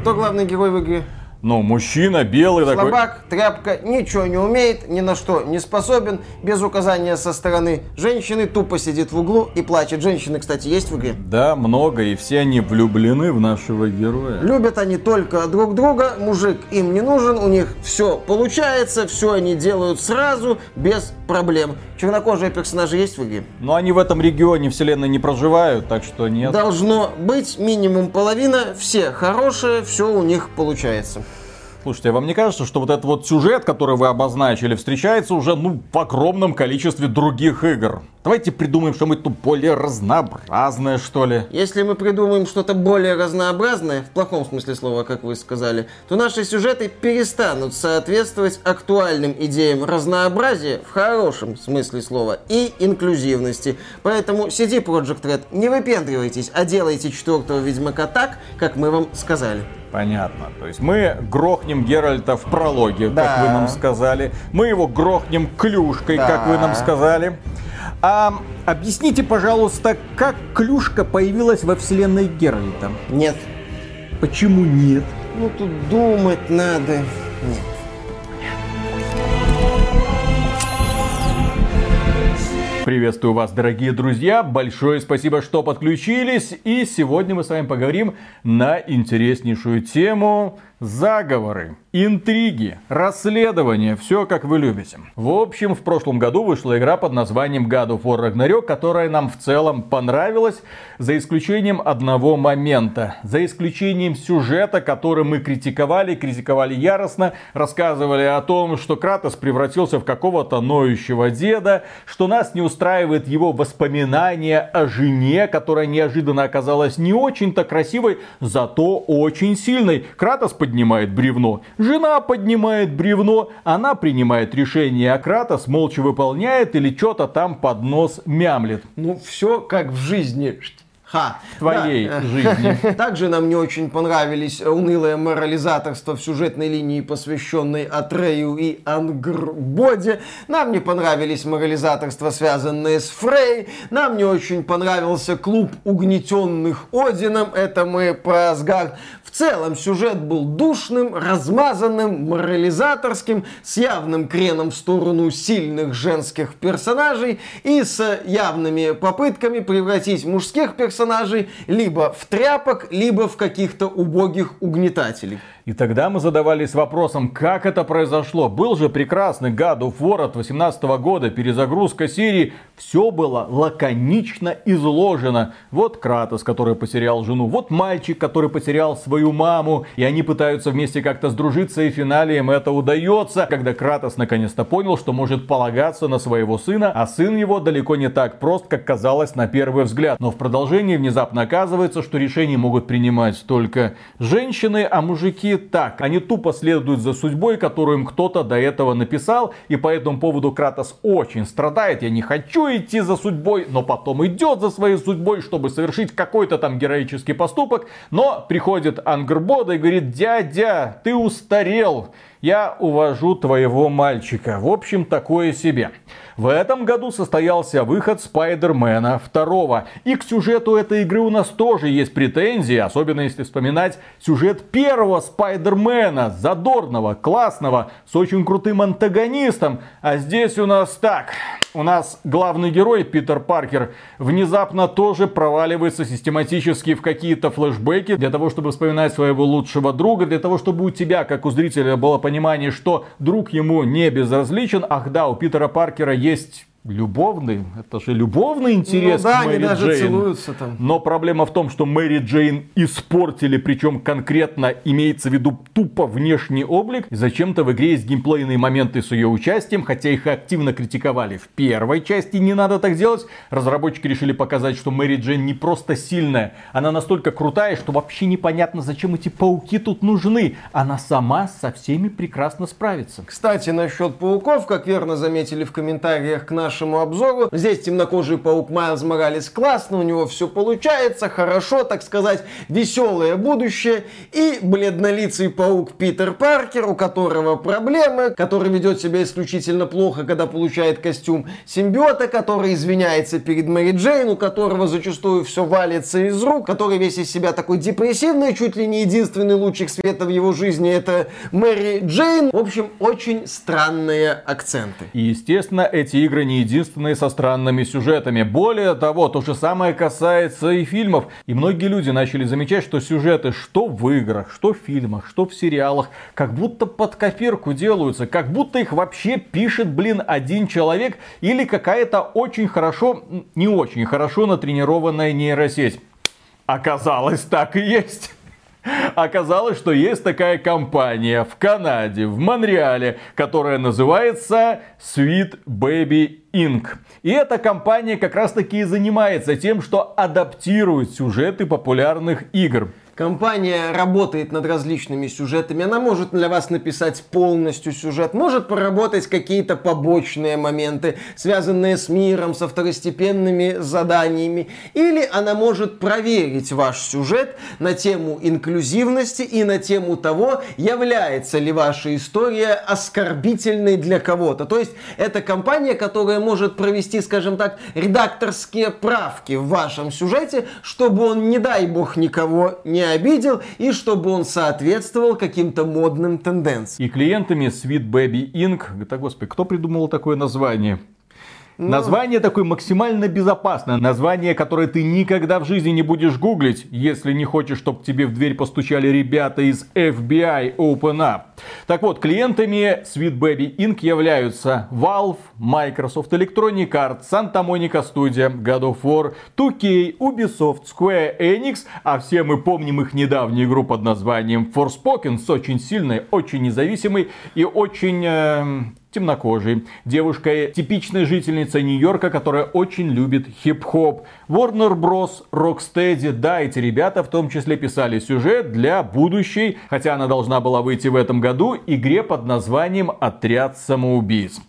Кто главный герой в игре? Ну, мужчина белый такой. Слабак, тряпка, ничего не умеет, ни на что не способен, без указания со стороны женщины, тупо сидит в углу и плачет. Женщины, кстати, есть в игре? Да, много, и все они влюблены в нашего героя. Любят они только друг друга, мужик им не нужен, у них все получается, все они делают сразу, без проблем. Чернокожие персонажи есть в игре? Но они в этом регионе вселенной не проживают, так что нет. Должно быть минимум половина, все хорошие, все у них получается. Слушайте, а вам не кажется, что вот этот вот сюжет, который вы обозначили, встречается уже, ну, в огромном количестве других игр? Давайте придумаем что-нибудь более разнообразное, что ли. Если мы придумаем что-то более разнообразное, в плохом смысле слова, как вы сказали, то наши сюжеты перестанут соответствовать актуальным идеям разнообразия в хорошем смысле слова и инклюзивности. Поэтому CD Project Red, не выпендривайтесь, а делайте четвертого Ведьмака так, как мы вам сказали. Понятно. То есть мы грохнем Геральта в прологе, Да. как вы нам сказали. Мы его грохнем клюшкой, Да. как вы нам сказали. А объясните, пожалуйста, как клюшка появилась во вселенной Геральта? Нет. Почему нет? Ну тут думать надо. Нет. Приветствую вас, дорогие друзья. Большое спасибо, что подключились. И сегодня мы с вами поговорим на интереснейшую тему заговоры, интриги, расследования. Все как вы любите. В общем, в прошлом году вышла игра под названием God of War Ragnarok, которая нам в целом понравилась, за исключением одного момента. За исключением сюжета, который мы критиковали, критиковали яростно, рассказывали о том, что Кратос превратился в какого-то ноющего деда, что нас не устраивает его воспоминания о жене, которая неожиданно оказалась не очень-то красивой, зато очень сильной. Кратос поднимает бревно, жена поднимает бревно, она принимает решение, а Кратос молча выполняет или что-то там под нос мямлет. Ну, все как в жизни. Ха. Твоей Да. жизни. Также нам не очень понравились унылое морализаторство в сюжетной линии, посвященной Атрею и Ангрбоде. Нам не понравились морализаторства, связанные с Фрей. Нам не очень понравился клуб угнетенных Одином. Это мы про Асгард. В целом сюжет был душным, размазанным, морализаторским, с явным креном в сторону сильных женских персонажей и с явными попытками превратить мужских персонажей либо в тряпок, либо в каких-то убогих угнетателей. И тогда мы задавались вопросом, как это произошло. Был же прекрасный God of War от 18 года, перезагрузка серии. Все было лаконично изложено. Вот Кратос, который потерял жену. Вот мальчик, который потерял свою маму. И они пытаются вместе как-то сдружиться. И в финале им это удается. Когда Кратос наконец-то понял, что может полагаться на своего сына. А сын его далеко не так прост, как казалось на первый взгляд. Но в продолжении внезапно оказывается, что решения могут принимать только женщины, а мужики так. Они тупо следуют за судьбой, которую им кто-то до этого написал. И по этому поводу Кратос очень страдает. Я не хочу идти за судьбой, но потом идет за своей судьбой, чтобы совершить какой-то там героический поступок. Но приходит Ангрбода и говорит, дядя, ты устарел. Я увожу твоего мальчика. В общем, такое себе. В этом году состоялся выход Спайдермена 2. И к сюжету этой игры у нас тоже есть претензии, особенно если вспоминать сюжет первого Спайдермена, задорного, классного, с очень крутым антагонистом. А здесь у нас так. У нас главный герой Питер Паркер внезапно тоже проваливается систематически в какие-то флешбеки для того, чтобы вспоминать своего лучшего друга, для того, чтобы у тебя, как у зрителя, было понимание, что друг ему не безразличен. Ах да, у Питера Паркера есть любовный, это же любовный интерес ну да, к Мэри они даже Джейн. целуются там. Но проблема в том, что Мэри Джейн испортили, причем конкретно имеется в виду тупо внешний облик. И зачем-то в игре есть геймплейные моменты с ее участием, хотя их активно критиковали в первой части, не надо так делать. Разработчики решили показать, что Мэри Джейн не просто сильная, она настолько крутая, что вообще непонятно, зачем эти пауки тут нужны. Она сама со всеми прекрасно справится. Кстати, насчет пауков, как верно заметили в комментариях к нашему нашему обзору. Здесь темнокожий паук Майлз Моралес классно, у него все получается, хорошо, так сказать, веселое будущее. И бледнолицый паук Питер Паркер, у которого проблемы, который ведет себя исключительно плохо, когда получает костюм симбиота, который извиняется перед Мэри Джейн, у которого зачастую все валится из рук, который весь из себя такой депрессивный, чуть ли не единственный лучик света в его жизни это Мэри Джейн. В общем, очень странные акценты. И, естественно, эти игры не единственные со странными сюжетами. Более того, то же самое касается и фильмов. И многие люди начали замечать, что сюжеты что в играх, что в фильмах, что в сериалах, как будто под копирку делаются, как будто их вообще пишет, блин, один человек или какая-то очень хорошо, не очень хорошо натренированная нейросеть. Оказалось, так и есть. Оказалось, что есть такая компания в Канаде, в Монреале, которая называется Sweet Baby Inc. И эта компания как раз таки и занимается тем, что адаптирует сюжеты популярных игр. Компания работает над различными сюжетами. Она может для вас написать полностью сюжет, может поработать какие-то побочные моменты, связанные с миром, со второстепенными заданиями. Или она может проверить ваш сюжет на тему инклюзивности и на тему того, является ли ваша история оскорбительной для кого-то. То есть это компания, которая может провести, скажем так, редакторские правки в вашем сюжете, чтобы он, не дай бог, никого не обидел, и чтобы он соответствовал каким-то модным тенденциям. И клиентами Sweet Baby Inc. Да, господи, кто придумал такое название? Ну... Название такое максимально безопасное. Название, которое ты никогда в жизни не будешь гуглить, если не хочешь, чтобы тебе в дверь постучали ребята из FBI Open Up. Так вот, клиентами Sweet Baby Inc. являются Valve, Microsoft Electronic Arts, Santa Monica Studio, God of War, 2K, Ubisoft, Square Enix, а все мы помним их недавнюю игру под названием Forspoken с очень сильной, очень независимой и очень э, темнокожей. Девушка типичная жительница Нью-Йорка, которая очень любит хип-хоп. Warner Bros, Rocksteady, да, эти ребята в том числе писали сюжет для будущей, хотя она должна была выйти в этом году, игре под названием «Отряд самоубийц».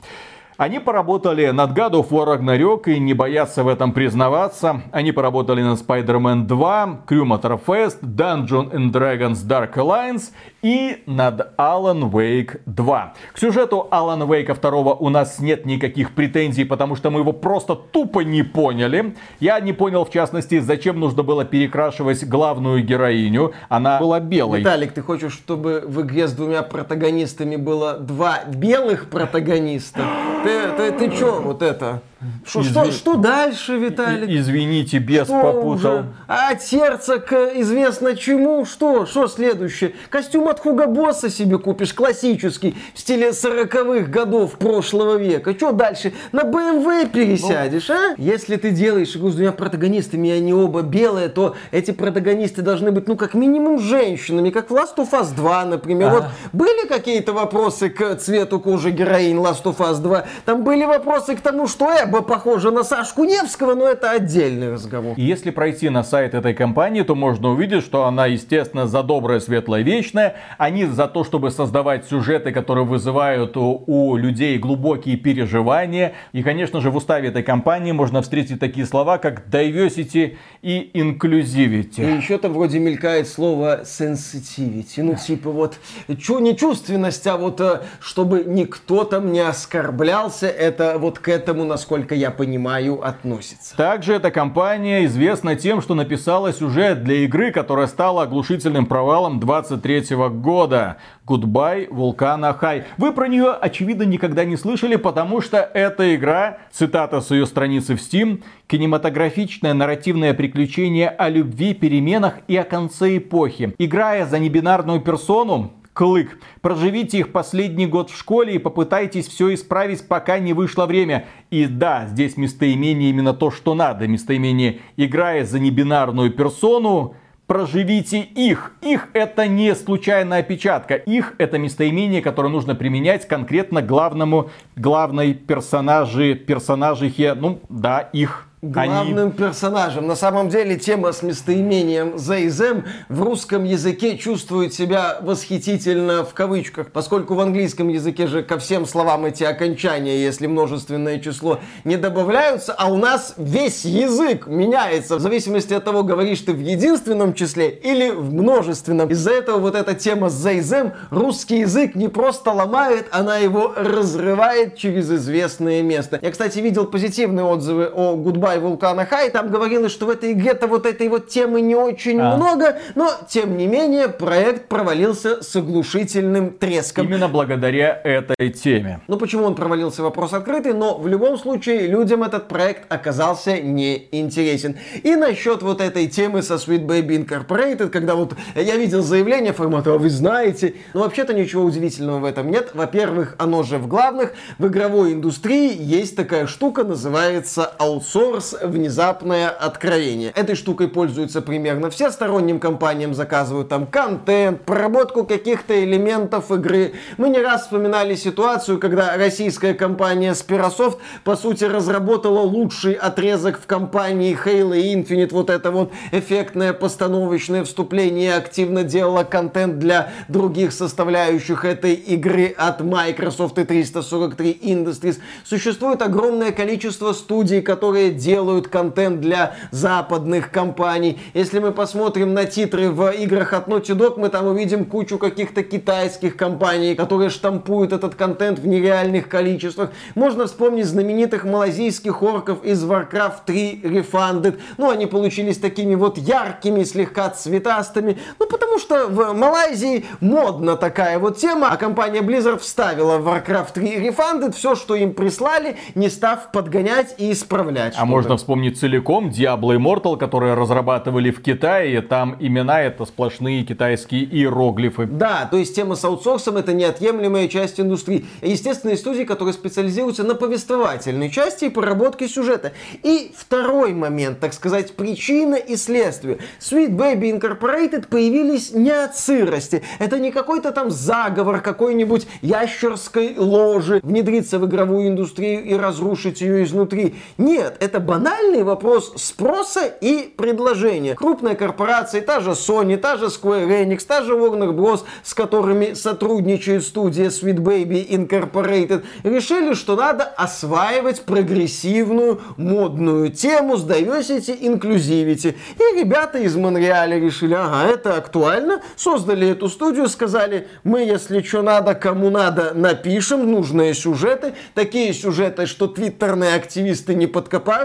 Они поработали над God of War Ragnarok и не боятся в этом признаваться. Они поработали над Spider-Man 2, Crew Motorfest, Dungeon and Dragons Dark Alliance и над Alan Wake 2. К сюжету Alan Wake 2 у нас нет никаких претензий, потому что мы его просто тупо не поняли. Я не понял, в частности, зачем нужно было перекрашивать главную героиню. Она была белой. Виталик, ты хочешь, чтобы в игре с двумя протагонистами было два белых протагониста? Ты, ты, ты чё вот это? Что, что, что дальше, Виталик? Извините, что попутал. Уже? А от сердца к известно чему? Что? Что следующее? Костюм от Хуга Босса себе купишь, классический, в стиле 40-х годов прошлого века. Что дальше? На BMW пересядешь, ну... а? Если ты делаешь игру с двумя протагонистами, и они оба белые, то эти протагонисты должны быть, ну, как минимум, женщинами, как в Last of Us 2, например. Ага. Вот были какие-то вопросы к цвету кожи героинь Last of Us 2? Там были вопросы к тому, что Эба похожа на Сашку Невского, но это отдельный разговор. И если пройти на сайт этой компании, то можно увидеть, что она, естественно, за доброе, светлое, вечное. Они за то, чтобы создавать сюжеты, которые вызывают у, у людей глубокие переживания. И, конечно же, в уставе этой компании можно встретить такие слова, как diversity и inclusivity. И еще там вроде мелькает слово sensitivity. Ну, типа вот, чу, не чувственность, а вот э, чтобы никто там не оскорблялся, это вот к этому, насколько я понимаю, относится. Также эта компания известна тем, что написала сюжет для игры, которая стала оглушительным провалом 23 года. Goodbye Volcano High. Вы про нее, очевидно, никогда не слышали, потому что эта игра, цитата с ее страницы в Steam, кинематографичное нарративное приключение о любви, переменах и о конце эпохи. Играя за небинарную персону, Клык. Проживите их последний год в школе и попытайтесь все исправить, пока не вышло время. И да, здесь местоимение именно то, что надо. Местоимение «играя за небинарную персону», проживите их. Их это не случайная опечатка. Их это местоимение, которое нужно применять конкретно главному, главной персонаже, персонажихе, ну да, их главным Они... персонажем. На самом деле тема с местоимением «the them» в русском языке чувствует себя восхитительно в кавычках, поскольку в английском языке же ко всем словам эти окончания, если множественное число, не добавляются, а у нас весь язык меняется в зависимости от того, говоришь ты в единственном числе или в множественном. Из-за этого вот эта тема с «they them» русский язык не просто ломает, она его разрывает через известное место. Я, кстати, видел позитивные отзывы о Goodbye Вулкана Хай, там говорилось, что в этой игре-то вот этой вот темы не очень а. много, но, тем не менее, проект провалился с оглушительным треском. Именно благодаря этой теме. Ну, почему он провалился, вопрос открытый, но в любом случае людям этот проект оказался не интересен. И насчет вот этой темы со Sweet Baby Incorporated, когда вот я видел заявление формата, а вы знаете, ну, вообще-то ничего удивительного в этом нет. Во-первых, оно же в главных, в игровой индустрии есть такая штука, называется аутсорс, внезапное откровение. Этой штукой пользуются примерно все, сторонним компаниям заказывают там контент, проработку каких-то элементов игры. Мы не раз вспоминали ситуацию, когда российская компания Spirasoft, по сути, разработала лучший отрезок в компании Halo Infinite, вот это вот эффектное постановочное вступление, активно делала контент для других составляющих этой игры от Microsoft и 343 Industries. Существует огромное количество студий, которые делают контент для западных компаний. Если мы посмотрим на титры в играх от Naughty Dog, мы там увидим кучу каких-то китайских компаний, которые штампуют этот контент в нереальных количествах. Можно вспомнить знаменитых малазийских орков из Warcraft 3 Refunded. Ну, они получились такими вот яркими, слегка цветастыми. Ну, потому что в Малайзии модна такая вот тема, а компания Blizzard вставила в Warcraft 3 Refunded все, что им прислали, не став подгонять и исправлять. А можно вспомнить целиком Diablo Immortal, которые разрабатывали в Китае, там имена это сплошные китайские иероглифы. Да, то есть тема с аутсорсом это неотъемлемая часть индустрии. Естественно, студии, которые специализируются на повествовательной части и проработке сюжета. И второй момент, так сказать, причина и следствие. Sweet Baby Incorporated появились не от сырости. Это не какой-то там заговор какой-нибудь ящерской ложи внедриться в игровую индустрию и разрушить ее изнутри. Нет, это банальный вопрос спроса и предложения. Крупные корпорации, та же Sony, та же Square Enix, та же Warner Bros., с которыми сотрудничает студия Sweet Baby Incorporated, решили, что надо осваивать прогрессивную модную тему с diversity inclusivity. И ребята из Монреаля решили, ага, это актуально, создали эту студию, сказали, мы, если что надо, кому надо, напишем нужные сюжеты, такие сюжеты, что твиттерные активисты не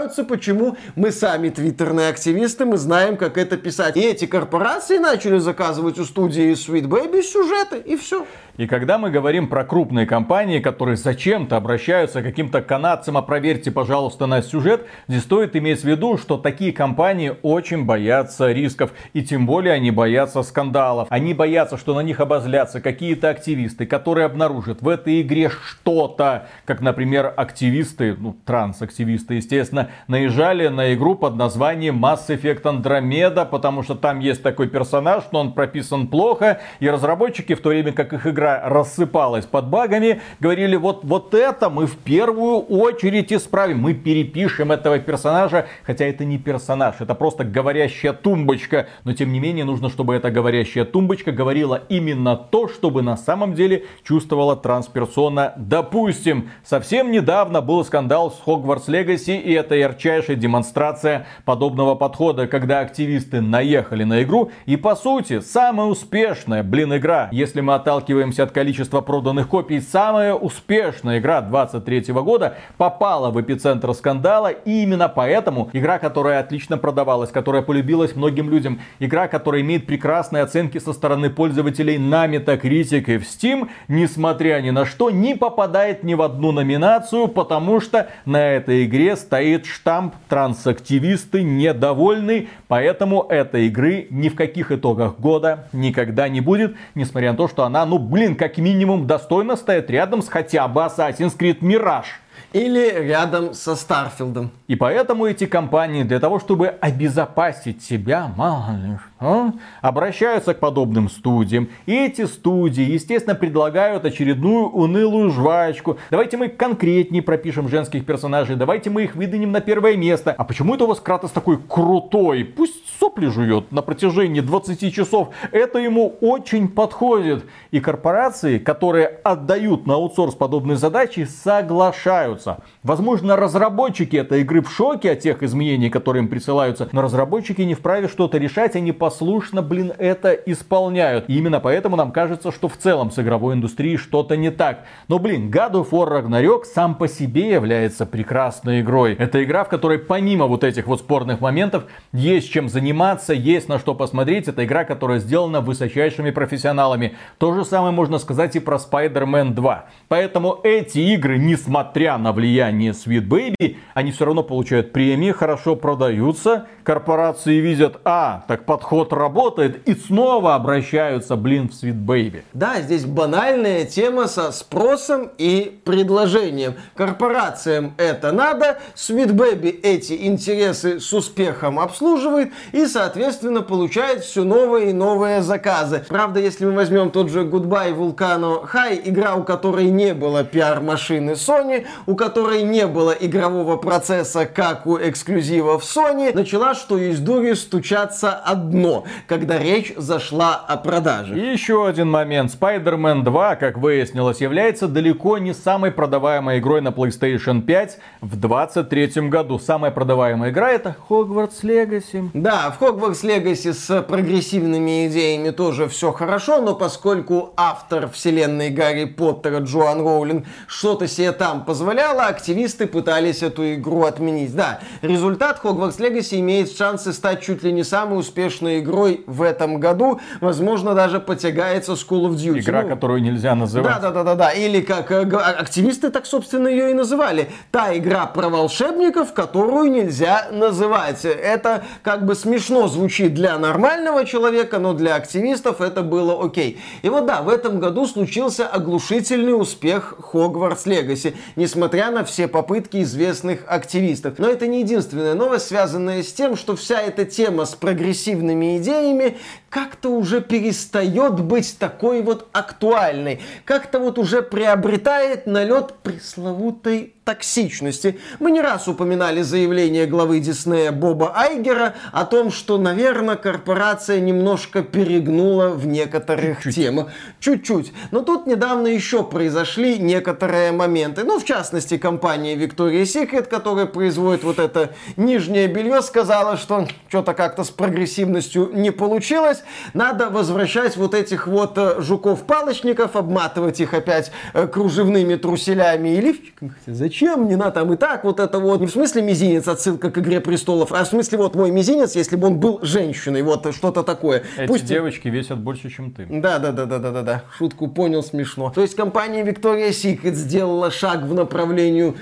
подкопаются, почему мы сами твиттерные активисты, мы знаем, как это писать. И эти корпорации начали заказывать у студии Sweet Baby сюжеты, и все. И когда мы говорим про крупные компании, которые зачем-то обращаются к каким-то канадцам, а проверьте, пожалуйста, на сюжет, здесь стоит иметь в виду, что такие компании очень боятся рисков. И тем более они боятся скандалов. Они боятся, что на них обозлятся какие-то активисты, которые обнаружат в этой игре что-то, как, например, активисты, ну, трансактивисты, естественно, наезжали на игру под названием Mass Effect Andromeda, потому что там есть такой персонаж, но он прописан плохо, и разработчики, в то время как их игра рассыпалась под багами, говорили, вот, вот это мы в первую очередь исправим. Мы перепишем этого персонажа, хотя это не персонаж, это просто говорящая тумбочка. Но тем не менее нужно, чтобы эта говорящая тумбочка говорила именно то, чтобы на самом деле чувствовала трансперсона. Допустим, совсем недавно был скандал с Hogwarts Legacy, и это ярчайшая демонстрация подобного подхода, когда активисты наехали на игру, и по сути, самая успешная, блин, игра, если мы отталкиваемся от количества проданных копий, самая успешная игра 23 года попала в эпицентр скандала. И именно поэтому игра, которая отлично продавалась, которая полюбилась многим людям, игра, которая имеет прекрасные оценки со стороны пользователей на Metacritic и в Steam, несмотря ни на что, не попадает ни в одну номинацию, потому что на этой игре стоит штамп трансактивисты недовольны, поэтому этой игры ни в каких итогах года никогда не будет, несмотря на то, что она, ну блин, как минимум достойно стоит рядом с хотя бы Assassin's Creed Mirage. Или рядом со Старфилдом. И поэтому эти компании для того, чтобы обезопасить себя, мало ли что, обращаются к подобным студиям. И эти студии, естественно, предлагают очередную унылую жвачку. Давайте мы конкретнее пропишем женских персонажей, давайте мы их выдвинем на первое место. А почему это у вас Кратос такой крутой? Пусть сопли жует на протяжении 20 часов. Это ему очень подходит. И корпорации, которые отдают на аутсорс подобные задачи, соглашаются. Возможно, разработчики этой игры в шоке от тех изменений, которые им присылаются, но разработчики не вправе что-то решать, они послушно, блин, это исполняют. И именно поэтому нам кажется, что в целом с игровой индустрией что-то не так. Но, блин, God of War Ragnarok сам по себе является прекрасной игрой. Это игра, в которой помимо вот этих вот спорных моментов есть чем заниматься, есть на что посмотреть. Это игра, которая сделана высочайшими профессионалами. То же самое можно сказать и про Spider-Man 2. Поэтому эти игры, несмотря на влияние Sweet Baby, они все равно получают премии, хорошо продаются. Корпорации видят, а, так подход работает, и снова обращаются, блин, в Sweet Baby. Да, здесь банальная тема со спросом и предложением. Корпорациям это надо, Sweet Baby эти интересы с успехом обслуживает и, соответственно, получает все новые и новые заказы. Правда, если мы возьмем тот же Goodbye Volcano High, игра, у которой не было пиар-машины Sony, у которой не было игрового процесса, как у эксклюзивов Sony, начала, что есть дури, стучаться одно, когда речь зашла о продаже. И еще один момент. Spider-Man 2, как выяснилось, является далеко не самой продаваемой игрой на PlayStation 5 в 2023 году. Самая продаваемая игра это Hogwarts Legacy. Да, в Hogwarts Legacy с прогрессивными идеями тоже все хорошо, но поскольку автор вселенной Гарри Поттера Джоан Роулинг что-то себе там позволяла, активисты пытались эту игру отменить. Да, результат Hogwarts Legacy имеет шансы стать чуть ли не самой успешной игрой в этом году. Возможно, даже потягается с Call of Duty. Игра, Ну, которую нельзя называть. да, да, да, да, да. Или как э, а- активисты так, собственно, ее и называли. Та игра про волшебников, которую нельзя называть. Это как бы смешно звучит для нормального человека, но для активистов это было окей. И вот да, в этом году случился оглушительный успех Hogwarts Legacy, несмотря на все попытки известных активистов. Но это не единственная новость, связанная с тем, что вся эта тема с прогрессивными идеями как-то уже перестает быть такой вот актуальной. Как-то вот уже приобретает налет пресловутой токсичности. Мы не раз упоминали заявление главы Диснея Боба Айгера о том, что, наверное, корпорация немножко перегнула в некоторых темах. Чуть-чуть. Но тут недавно еще произошли некоторые моменты. Ну, в частности, компания Victoria's Secret, которая производит вот это нижнее белье, сказала, что что-то как-то с прогрессивностью не получилось. Надо возвращать вот этих вот э, жуков-палочников, обматывать их опять э, кружевными труселями и лифчиком. Зачем? Не надо там и так вот это вот. Не в смысле мизинец, отсылка к Игре Престолов, а в смысле вот мой мизинец, если бы он был женщиной, вот что-то такое. Эти Пусть девочки весят больше, чем ты. да, да, да, да, да, да, да. Шутку понял, смешно. То есть компания Victoria's Secret сделала шаг в направлении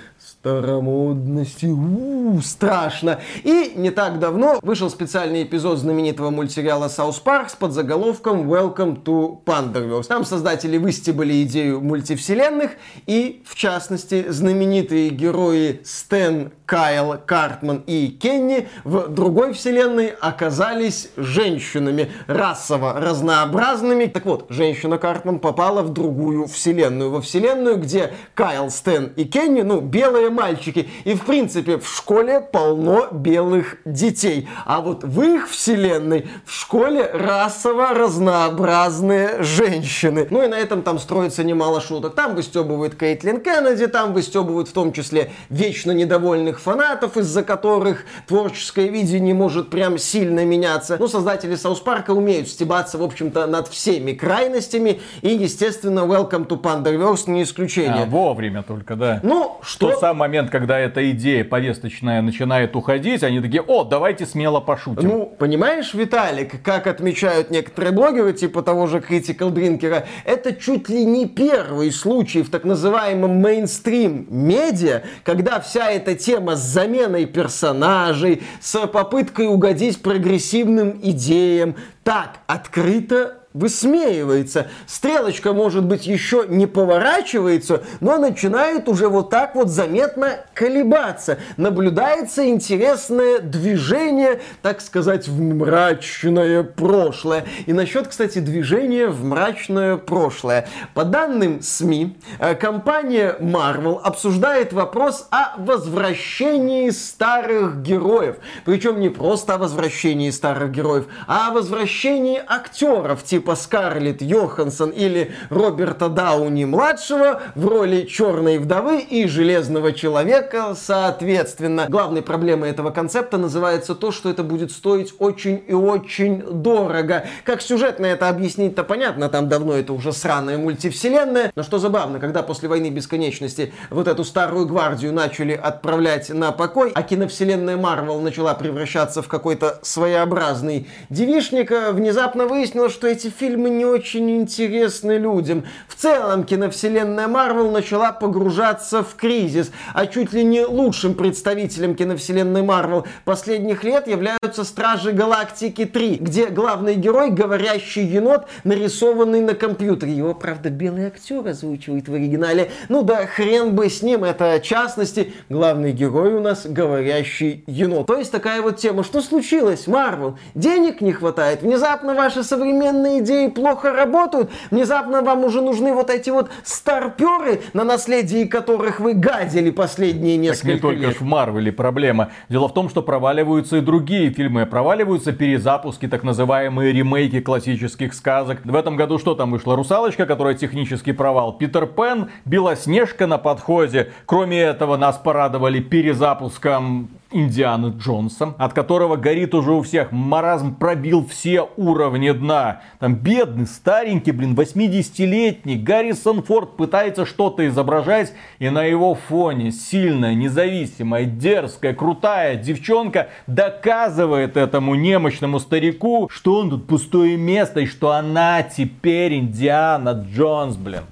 старомодности. У, страшно. И не так давно вышел специальный эпизод знаменитого мультсериала South Park с подзаголовком Welcome to Panderverse. Там создатели выстебали идею мультивселенных и, в частности, знаменитые герои Стэн, Кайл, Картман и Кенни в другой вселенной оказались женщинами, расово разнообразными. Так вот, женщина Картман попала в другую вселенную. Во вселенную, где Кайл, Стэн и Кенни, ну, белые мальчики. И, в принципе, в школе полно белых детей. А вот в их вселенной в школе расово разнообразные женщины. Ну и на этом там строится немало шуток. Там выстебывают Кейтлин Кеннеди, там выстебывают в том числе вечно недовольных фанатов, из-за которых творческое видение может прям сильно меняться. Ну, создатели Саус Парка умеют стебаться, в общем-то, над всеми крайностями. И, естественно, Welcome to Panderverse не исключение. А, вовремя только, да. Ну, что... Тот самый момент, когда эта идея повесточная начинает уходить, они такие, о, давайте смело пошутим. Ну, понимаешь, Виталик, как отмечают некоторые блогеры, типа того же Critical Drinker, это чуть ли не первый случай в так называемом мейнстрим медиа, когда вся эта тема с заменой персонажей, с попыткой угодить прогрессивным идеям, так открыто высмеивается. Стрелочка, может быть, еще не поворачивается, но начинает уже вот так вот заметно колебаться. Наблюдается интересное движение, так сказать, в мрачное прошлое. И насчет, кстати, движения в мрачное прошлое. По данным СМИ, э, компания Marvel обсуждает вопрос о возвращении старых героев. Причем не просто о возвращении старых героев, а о возвращении актеров типа Скарлетт Йоханссон или Роберта Дауни-младшего в роли Черной вдовы и Железного Человека соответственно. Главной проблемой этого концепта называется то, что это будет стоить очень и очень дорого. Как сюжетно это объяснить-то понятно, там давно это уже сраная мультивселенная. Но что забавно, когда после войны бесконечности вот эту старую гвардию начали отправлять на покой, а киновселенная Марвел начала превращаться в какой-то своеобразный девишник, внезапно выяснилось, что эти фильмы не очень интересны людям. В целом киновселенная Марвел начала погружаться в кризис, а чуть ли не лучшим представителем киновселенной Марвел последних лет являются Стражи Галактики 3, где главный герой говорящий енот, нарисованный на компьютере. Его, правда, белый актер озвучивает в оригинале. Ну да, хрен бы с ним, это частности, главный герой у нас говорящий енот. То есть такая вот тема. Что случилось, Марвел? Денег не хватает? Внезапно ваши современные идеи плохо работают? Внезапно вам уже нужны вот эти вот старперы, на наследии которых вы гадили последние несколько так не только лет? в Марвеле проблема. Дело в том, что проваливаются и другие фильмы. Проваливаются перезапуски, так называемые ремейки классических сказок. В этом году что там вышло? Русалочка, которая технический провал. Питер Пен, Белоснежка на подходе. Кроме этого, нас порадовали перезапуском Индианы Джонса, от которого горит уже у всех. Маразм пробил все уровни дна. Там бедный, старенький, блин, 80-летний Гаррисон Форд пытается что-то изображать, и на его фоне сильная, независимая, дерзкая, крутая девчонка доказывает этому немощному старику, что он тут пустое место, и что она теперь Индиана Джонс, блин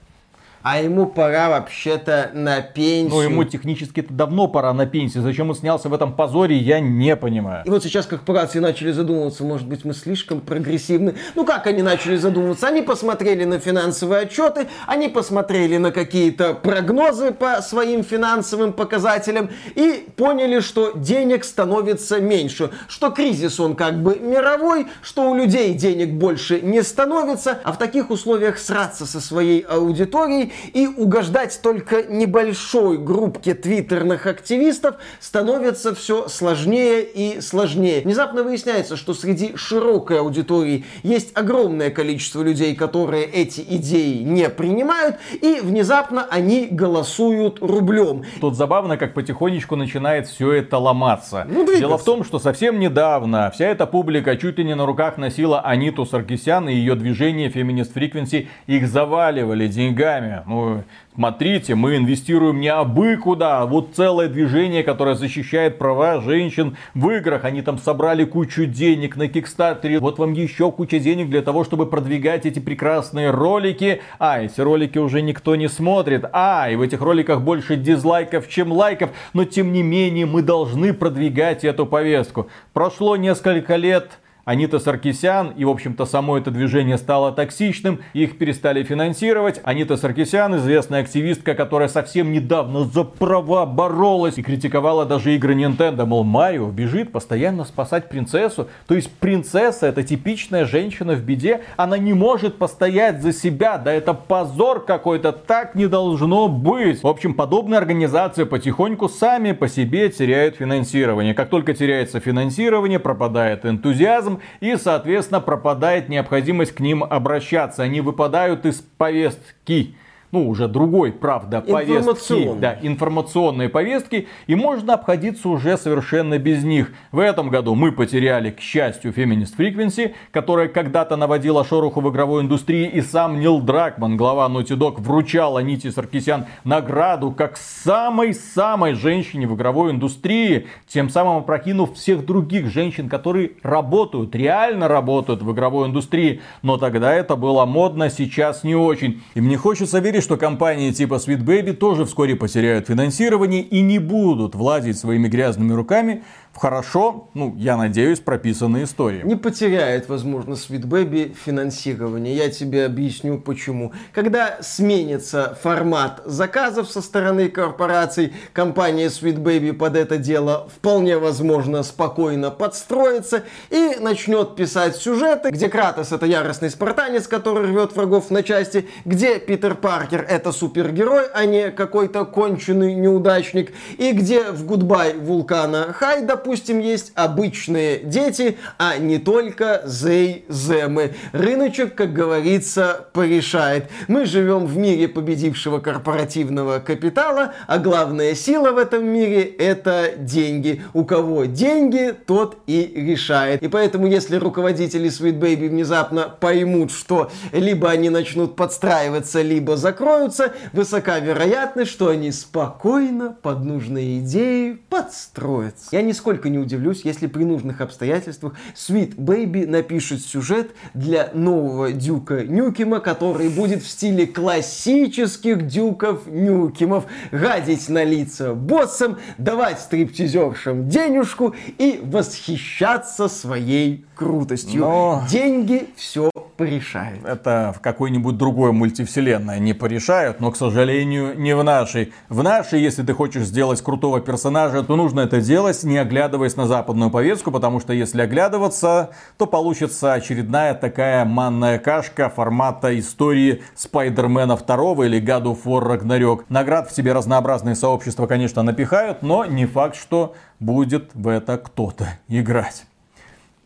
а ему пора вообще-то на пенсию. Ну, ему технически это давно пора на пенсию. Зачем он снялся в этом позоре, я не понимаю. И вот сейчас корпорации начали задумываться, может быть, мы слишком прогрессивны. Ну, как они начали задумываться? Они посмотрели на финансовые отчеты, они посмотрели на какие-то прогнозы по своим финансовым показателям и поняли, что денег становится меньше, что кризис он как бы мировой, что у людей денег больше не становится, а в таких условиях сраться со своей аудиторией и угождать только небольшой группке твиттерных активистов становится все сложнее и сложнее. Внезапно выясняется, что среди широкой аудитории есть огромное количество людей, которые эти идеи не принимают, и внезапно они голосуют рублем. Тут забавно, как потихонечку начинает все это ломаться. Ну, Дело в том, что совсем недавно вся эта публика чуть ли не на руках носила Аниту Саркисян и ее движение Feminist Frequency. Их заваливали деньгами. Ну, смотрите, мы инвестируем не абы куда, а вот целое движение, которое защищает права женщин в играх. Они там собрали кучу денег на Кикстартере. Вот вам еще куча денег для того, чтобы продвигать эти прекрасные ролики. А, эти ролики уже никто не смотрит. А, и в этих роликах больше дизлайков, чем лайков. Но тем не менее мы должны продвигать эту повестку. Прошло несколько лет, Анита Саркисян и, в общем-то, само это движение стало токсичным, их перестали финансировать. Анита Саркисян, известная активистка, которая совсем недавно за права боролась и критиковала даже игры Nintendo, мол, Марио бежит постоянно спасать принцессу. То есть принцесса это типичная женщина в беде, она не может постоять за себя, да это позор какой-то, так не должно быть. В общем, подобные организации потихоньку сами по себе теряют финансирование. Как только теряется финансирование, пропадает энтузиазм, образом, и, соответственно, пропадает необходимость к ним обращаться. Они выпадают из повестки ну, уже другой, правда, повестки, да, информационные повестки, и можно обходиться уже совершенно без них. В этом году мы потеряли, к счастью, Feminist Frequency, которая когда-то наводила шороху в игровой индустрии, и сам Нил Дракман, глава Naughty Dog, вручал Аните Саркисян награду как самой-самой женщине в игровой индустрии, тем самым опрокинув всех других женщин, которые работают, реально работают в игровой индустрии. Но тогда это было модно, сейчас не очень. И мне хочется верить, что компании типа Sweet Baby тоже вскоре потеряют финансирование и не будут владеть своими грязными руками в хорошо, ну, я надеюсь, прописанные истории. Не потеряет, возможно, Sweet Baby финансирование. Я тебе объясню почему. Когда сменится формат заказов со стороны корпораций, компания Sweet Baby под это дело вполне возможно спокойно подстроится и начнет писать сюжеты, где Кратос это яростный спартанец, который рвет врагов на части, где Питер Паркер это супергерой, а не какой-то конченый неудачник, и где в Goodbye Volcano High, допустим, есть обычные дети, а не только they/them ы. Рыночек, как говорится, порешает. Мы живем в мире победившего корпоративного капитала, а главная сила в этом мире это деньги. У кого деньги, тот и решает. И поэтому, если руководители Sweet Baby внезапно поймут, что либо они начнут подстраиваться, либо закроются, высока вероятность, что они спокойно под нужные идеи подстроятся. Я нисколько не удивлюсь, если при нужных обстоятельствах Sweet Baby напишет сюжет для нового Дюка Нюкима, который будет в стиле классических Дюков Нюкимов. Гадить на лица боссам, давать стриптизершам денежку и восхищаться своей крутостью. Но... Деньги все порешают. Это в какой-нибудь другой мультивселенной не порешают, но, к сожалению, не в нашей. В нашей, если ты хочешь сделать крутого персонажа, то нужно это делать, не оглядываясь на западную повестку, потому что если оглядываться, то получится очередная такая манная кашка формата истории Спайдермена 2 или God of War Ragnarok. Наград в себе разнообразные сообщества, конечно, напихают, но не факт, что будет в это кто-то играть.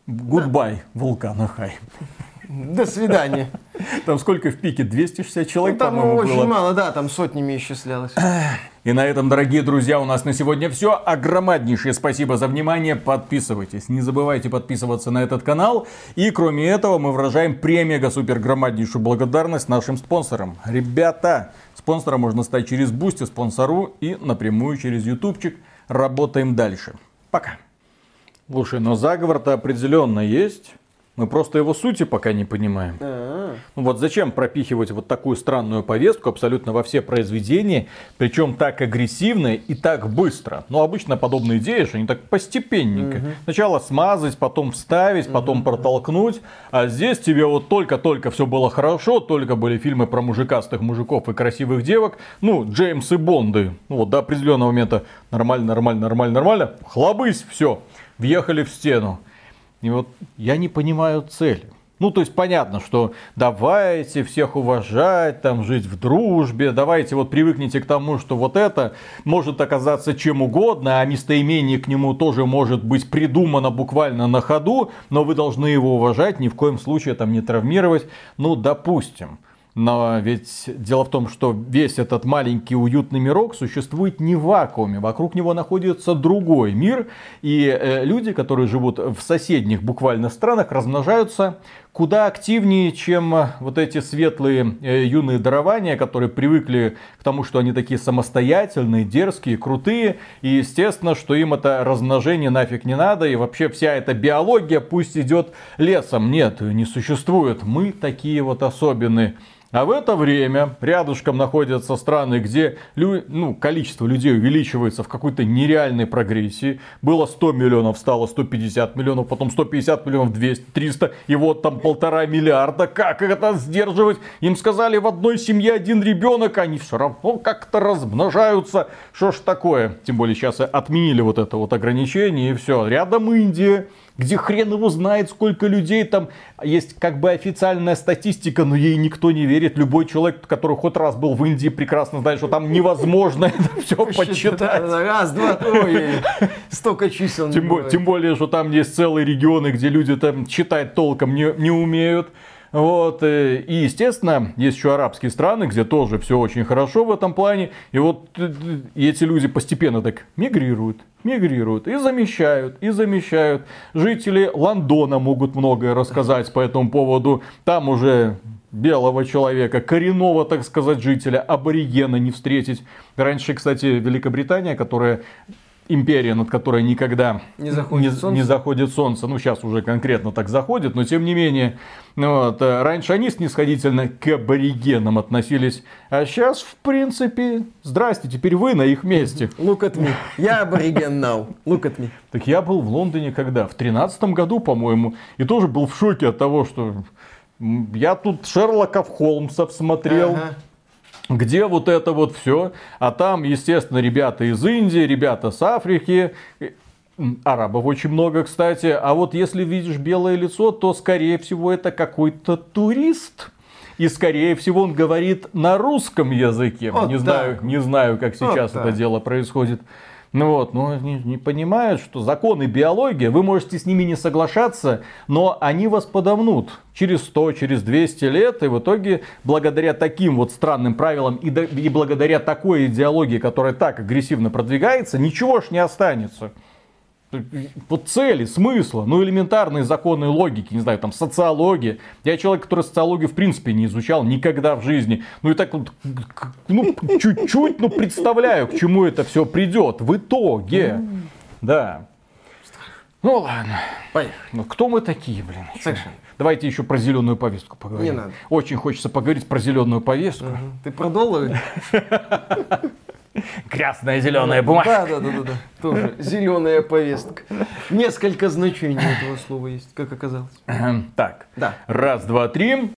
Goodbye Volcano High. До свидания. Там сколько в пике? 260 человек, ну, Там очень было. мало, да, там сотнями исчислялось. И на этом, дорогие друзья, у нас на сегодня все. Огромнейшее спасибо за внимание. Подписывайтесь. Не забывайте подписываться на этот канал. И кроме этого, мы выражаем премега супер громаднейшую благодарность нашим спонсорам. Ребята, спонсором можно стать через Boosty, спонсору и напрямую через ютубчик. Работаем дальше. Пока. Слушай, но заговор-то определенно есть. Мы просто его сути пока не понимаем. А-а-а. Ну вот зачем пропихивать вот такую странную повестку абсолютно во все произведения, причем так агрессивно и так быстро. Ну, обычно подобные идеи же они так постепенненько. Угу. Сначала смазать, потом вставить, потом угу. протолкнуть. А здесь тебе вот только-только все было хорошо, только были фильмы про мужикастых мужиков и красивых девок. Ну, Джеймс и Бонды. Ну вот до определенного момента нормально, нормально, нормально, нормально. Хлобысь, все. Въехали в стену. И вот я не понимаю цели. Ну, то есть понятно, что давайте всех уважать, там жить в дружбе, давайте вот привыкните к тому, что вот это может оказаться чем угодно, а местоимение к нему тоже может быть придумано буквально на ходу, но вы должны его уважать, ни в коем случае там не травмировать. Ну, допустим. Но ведь дело в том, что весь этот маленький уютный мирок существует не в вакууме. Вокруг него находится другой мир. И э, люди, которые живут в соседних буквально странах, размножаются куда активнее, чем вот эти светлые э, юные дарования, которые привыкли к тому, что они такие самостоятельные, дерзкие, крутые. И естественно, что им это размножение нафиг не надо. И вообще вся эта биология пусть идет лесом. Нет, не существует. Мы такие вот особенные. А в это время рядышком находятся страны, где лю... ну, количество людей увеличивается в какой-то нереальной прогрессии. Было 100 миллионов, стало 150 миллионов, потом 150 миллионов, 200, 300, и вот там полтора миллиарда. Как это сдерживать? Им сказали, в одной семье один ребенок, они все равно как-то размножаются. Что ж такое? Тем более сейчас отменили вот это вот ограничение, и все. Рядом Индия где хрен его знает, сколько людей там. Есть как бы официальная статистика, но ей никто не верит. Любой человек, который хоть раз был в Индии, прекрасно знает, что там невозможно это все почитать. Раз, два, ой, столько чисел. Тем, более, что там есть целые регионы, где люди там читать толком не умеют. Вот, э, и, естественно, есть еще арабские страны, где тоже все очень хорошо в этом плане. И вот э, и эти люди постепенно так мигрируют, мигрируют и замещают, и замещают. Жители Лондона могут многое рассказать по этому поводу. Там уже белого человека, коренного, так сказать, жителя, аборигена не встретить. Раньше, кстати, Великобритания, которая империя, над которой никогда Не заходит солнце. не заходит солнце. Ну, сейчас уже конкретно так заходит, но тем не менее. Ну, вот, э, раньше они снисходительно к аборигенам относились, а сейчас, в принципе, здрасте, теперь вы на их месте. Look at me. Я абориген now. Look at me. Так я был в Лондоне когда? В тринадцатом году, по-моему, и тоже был в шоке от того, что я тут Шерлоков Холмсов смотрел. Ага. Где вот это вот все, а там, естественно, ребята из Индии, ребята с Африки, э, арабов очень много, кстати. А вот если видишь белое лицо, то, скорее всего, это какой-то турист. И, скорее всего, он говорит на русском языке. Вот не, знаю, не знаю, как сейчас Вот это так. дело происходит. Ну вот, но они не понимают, что законы биологии, вы можете с ними не соглашаться, но они вас подомнут через 100, через 200 лет, и в итоге, благодаря таким вот странным правилам и, да- и благодаря такой идеологии, которая так агрессивно продвигается, ничего ж не останется. Вот цели, смысла, ну элементарные законы логики, не знаю, там социология. Я человек, который социологию в принципе не изучал никогда в жизни. Ну и так вот, ну чуть-чуть, ну представляю, к чему это все придет в итоге. Да. Ну ладно. Поехали. Ну кто мы такие, блин? Совершенно. Давайте еще про зеленую повестку поговорим. Не надо. Очень хочется поговорить про зеленую повестку. Ты про доллары? Красная зеленая бумага. Да, да, да, да, да. Тоже зеленая повестка. Несколько значений этого слова есть, как оказалось. Так. Да. Раз, два, три.